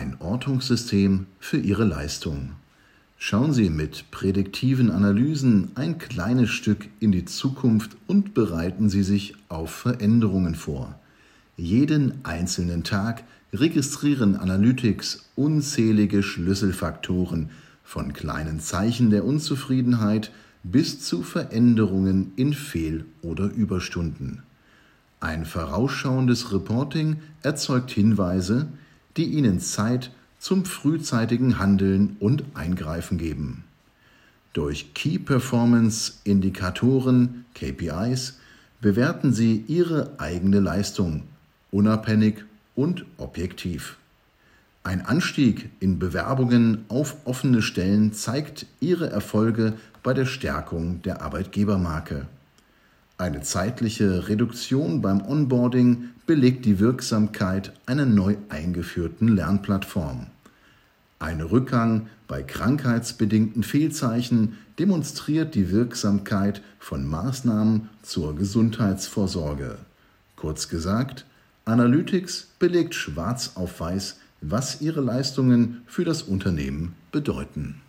Ein Ortungssystem für Ihre Leistung. Schauen Sie mit prädiktiven Analysen ein kleines Stück in die Zukunft und bereiten Sie sich auf Veränderungen vor. Jeden einzelnen Tag registrieren Analytics unzählige Schlüsselfaktoren, von kleinen Zeichen der Unzufriedenheit bis zu Veränderungen in Fehl- oder Überstunden. Ein vorausschauendes Reporting erzeugt Hinweise, die Ihnen Zeit zum frühzeitigen Handeln und Eingreifen geben. Durch Key Performance Indikatoren KPIs bewerten Sie Ihre eigene Leistung unabhängig und objektiv. Ein Anstieg in Bewerbungen auf offene Stellen zeigt Ihre Erfolge bei der Stärkung der Arbeitgebermarke. Eine zeitliche Reduktion beim Onboarding belegt die Wirksamkeit einer neu eingeführten Lernplattform. Ein Rückgang bei krankheitsbedingten Fehlzeichen demonstriert die Wirksamkeit von Maßnahmen zur Gesundheitsvorsorge. Kurz gesagt, Analytics belegt schwarz auf weiß, was ihre Leistungen für das Unternehmen bedeuten.